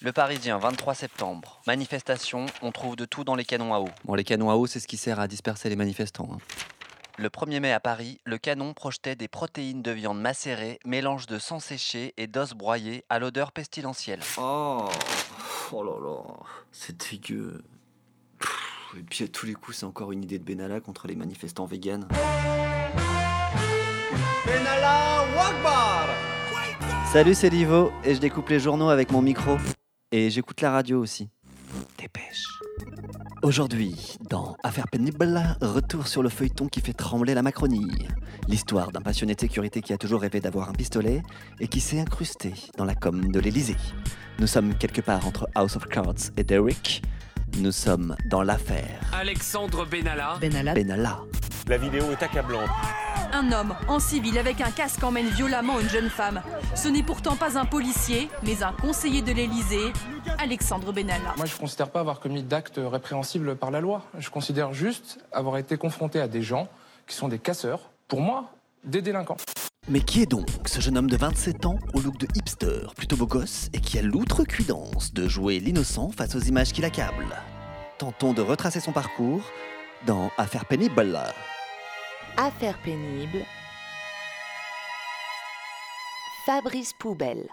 Le Parisien, 23 septembre. Manifestation, on trouve de tout dans les canons à eau. Bon, les canons à eau, c'est ce qui sert à disperser les manifestants. hein. Le 1er mai à Paris, le canon projetait des protéines de viande macérées, mélange de sang séché et d'os broyés à l'odeur pestilentielle. Oh, oh là là, c'est dégueu. Pff, Et puis à tous les coups, c'est encore une idée de Benalla contre les manifestants véganes. Salut, c'est Livo et je découpe les journaux avec mon micro. Et j'écoute la radio aussi. Dépêche. Aujourd'hui, dans Affaire pénible, retour sur le feuilleton qui fait trembler la Macronie. L'histoire d'un passionné de sécurité qui a toujours rêvé d'avoir un pistolet et qui s'est incrusté dans la com de l'Elysée. Nous sommes quelque part entre House of Cards et Derrick. Nous sommes dans l'affaire Alexandre Benalla. Benalla, Benalla. La vidéo est accablante. Un homme en civil avec un casque emmène violemment une jeune femme. Ce n'est pourtant pas un policier, mais un conseiller de l'Élysée, Alexandre Benalla. Moi, je ne considère pas avoir commis d'actes répréhensibles par la loi. Je considère juste avoir été confronté à des gens qui sont des casseurs, pour moi, des délinquants. Mais qui est donc ce jeune homme de 27 ans au look de hipster, plutôt beau gosse, et qui a l'outrecuidance de jouer l'innocent face aux images qui l'accablent? Tentons de retracer son parcours dans Affaire pénible. Affaire pénible. Fabrice Poubelle.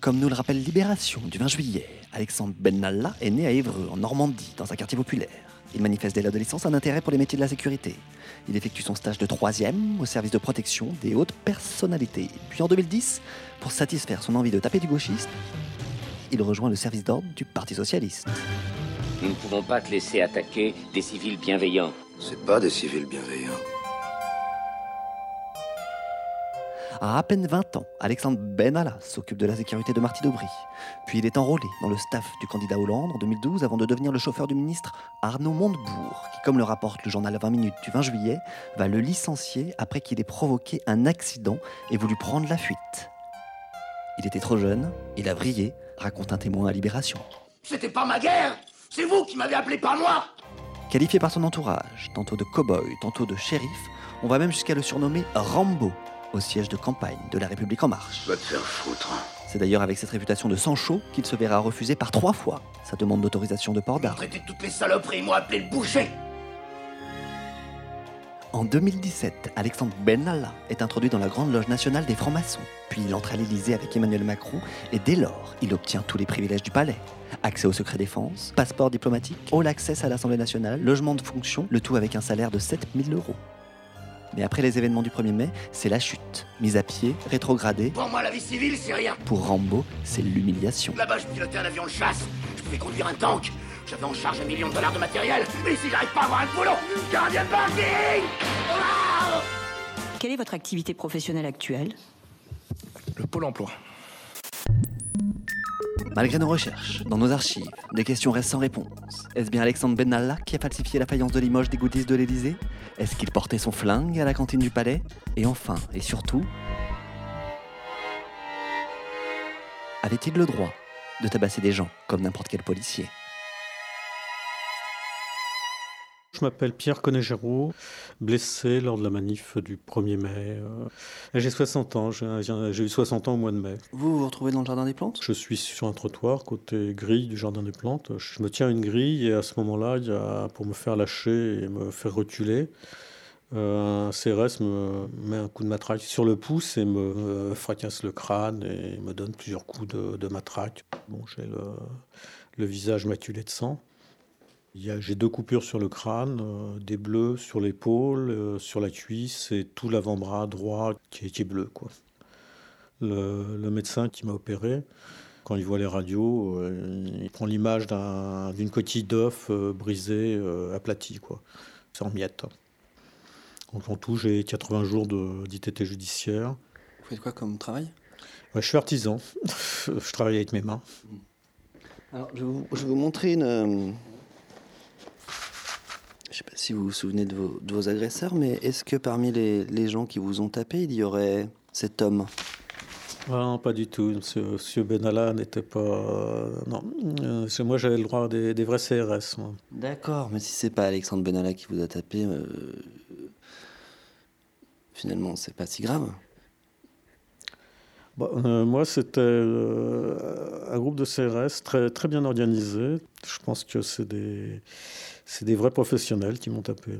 Comme nous le rappelle Libération du 20 juillet, Alexandre Benalla est né à Évreux, en Normandie, dans un quartier populaire. Il manifeste dès l'adolescence un intérêt pour les métiers de la sécurité. Il effectue son stage de troisième au service de protection des hautes personnalités. Puis en 2010, pour satisfaire son envie de taper du gauchiste, il rejoint le service d'ordre du Parti Socialiste. Nous ne pouvons pas te laisser attaquer des civils bienveillants. C'est pas des civils bienveillants. À à peine 20 ans, Alexandre Benalla s'occupe de la sécurité de Marty Daubry. Puis il est enrôlé dans le staff du candidat Hollande en 2012 avant de devenir le chauffeur du ministre Arnaud Montebourg, qui, comme le rapporte le journal 20 minutes du 20 juillet, va le licencier après qu'il ait provoqué un accident et voulu prendre la fuite. Il était trop jeune, il a vrillé, raconte un témoin à Libération. C'était pas ma guerre C'est vous qui m'avez appelé, pas moi Qualifié par son entourage, tantôt de cow-boy, tantôt de shérif, on va même jusqu'à le surnommer Rambo au siège de campagne de la République En Marche. Va te faire foutre. C'est d'ailleurs avec cette réputation de sang chaud qu'il se verra refuser par trois fois sa demande d'autorisation de port d'armes. traité de toutes les saloperies, m'ont appelé le boucher En 2017, Alexandre Benalla est introduit dans la Grande Loge nationale des francs-maçons. Puis il entre à l'Élysée avec Emmanuel Macron et dès lors, il obtient tous les privilèges du palais. Accès au secret défense, passeport diplomatique, all access à l'Assemblée nationale, logement de fonction, le tout avec un salaire de 7000 euros. Mais après les événements du 1er mai, c'est la chute. Mise à pied, rétrogradée. Pour moi, la vie civile, c'est rien. Pour Rambo, c'est l'humiliation. Là-bas, je pilotais un avion de chasse, je pouvais conduire un tank, j'avais en charge un million de dollars de matériel, et si j'arrive pas à avoir un boulot, gardien de parking. Quelle est votre activité professionnelle actuelle Le pôle emploi. Malgré nos recherches, dans nos archives, des questions restent sans réponse. Est-ce bien Alexandre Benalla qui a falsifié la faïence de Limoges des goodies de l'Élysée? Est-ce qu'il portait son flingue à la cantine du palais? Et enfin, et surtout, avait-il le droit de tabasser des gens comme n'importe quel policier? Je m'appelle Pierre Conégero, blessé lors de la manif du 1er mai. euh, J'ai 60 ans, j'ai eu 60 ans au mois de mai. Vous vous retrouvez dans le jardin des plantes? Je suis sur un trottoir côté grille du jardin des plantes. Je me tiens à une grille et à ce moment-là, il y a, pour me faire lâcher et me faire reculer, euh, un CRS me met un coup de matraque sur le pouce et me euh, fracasse le crâne et me donne plusieurs coups de, de matraque. Bon, j'ai le, le visage maculé de sang. J'ai deux coupures sur le crâne, euh, des bleus sur l'épaule, euh, sur la cuisse et tout l'avant-bras droit qui est, qui est bleu. Quoi. Le, le médecin qui m'a opéré, quand il voit les radios, euh, il prend l'image d'un- d'une coquille d'œuf brisée, aplatie. quoi. C'est en miettes. Donc en tout, j'ai 80 jours d'ITT judiciaire. Vous faites quoi comme travail? Ouais, je suis artisan, je travaille avec mes mains. Alors, je vais vous, je vais vous montrer une. Sais pas si vous vous souvenez de vos, de vos agresseurs, mais est-ce que parmi les, les gens qui vous ont tapé, il y aurait cet homme? Ah, non, pas du tout. Monsieur, monsieur Benalla n'était pas. euh, non, Euh, c'est moi j'avais le droit à des, des vrais CRS. D'accord, mais si c'est pas Alexandre Benalla qui vous a tapé, euh, finalement, c'est pas si grave. Bah, euh, moi, c'était euh, un groupe de CRS très, très bien organisé. Je pense que c'est des, c'est des vrais professionnels qui m'ont tapé.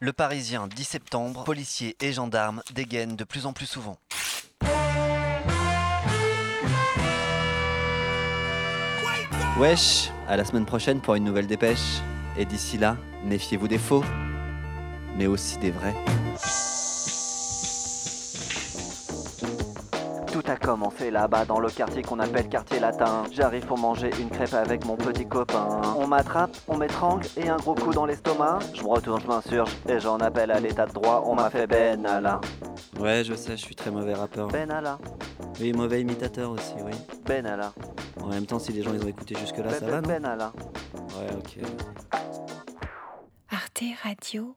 Le Parisien, 10 septembre, policiers et gendarmes dégainent de plus en plus souvent. Wesh, à la semaine prochaine pour une nouvelle dépêche. Et d'ici là, méfiez-vous des faux, mais aussi des vrais. Tout a commencé là-bas dans le quartier qu'on appelle quartier latin. J'arrive pour manger une crêpe avec mon petit copain. On m'attrape, on m'étrangle et un gros coup dans l'estomac. Je me retourne, je m'insurge et j'en appelle à l'état de droit. On m'a fait Benalla. Ouais, je sais, je suis très mauvais rappeur. Benalla. Oui, mauvais imitateur aussi, oui. Benalla. En même temps, si les gens ils ont écouté jusque-là, ça va, non Benalla. Ouais, ok. arteradio.com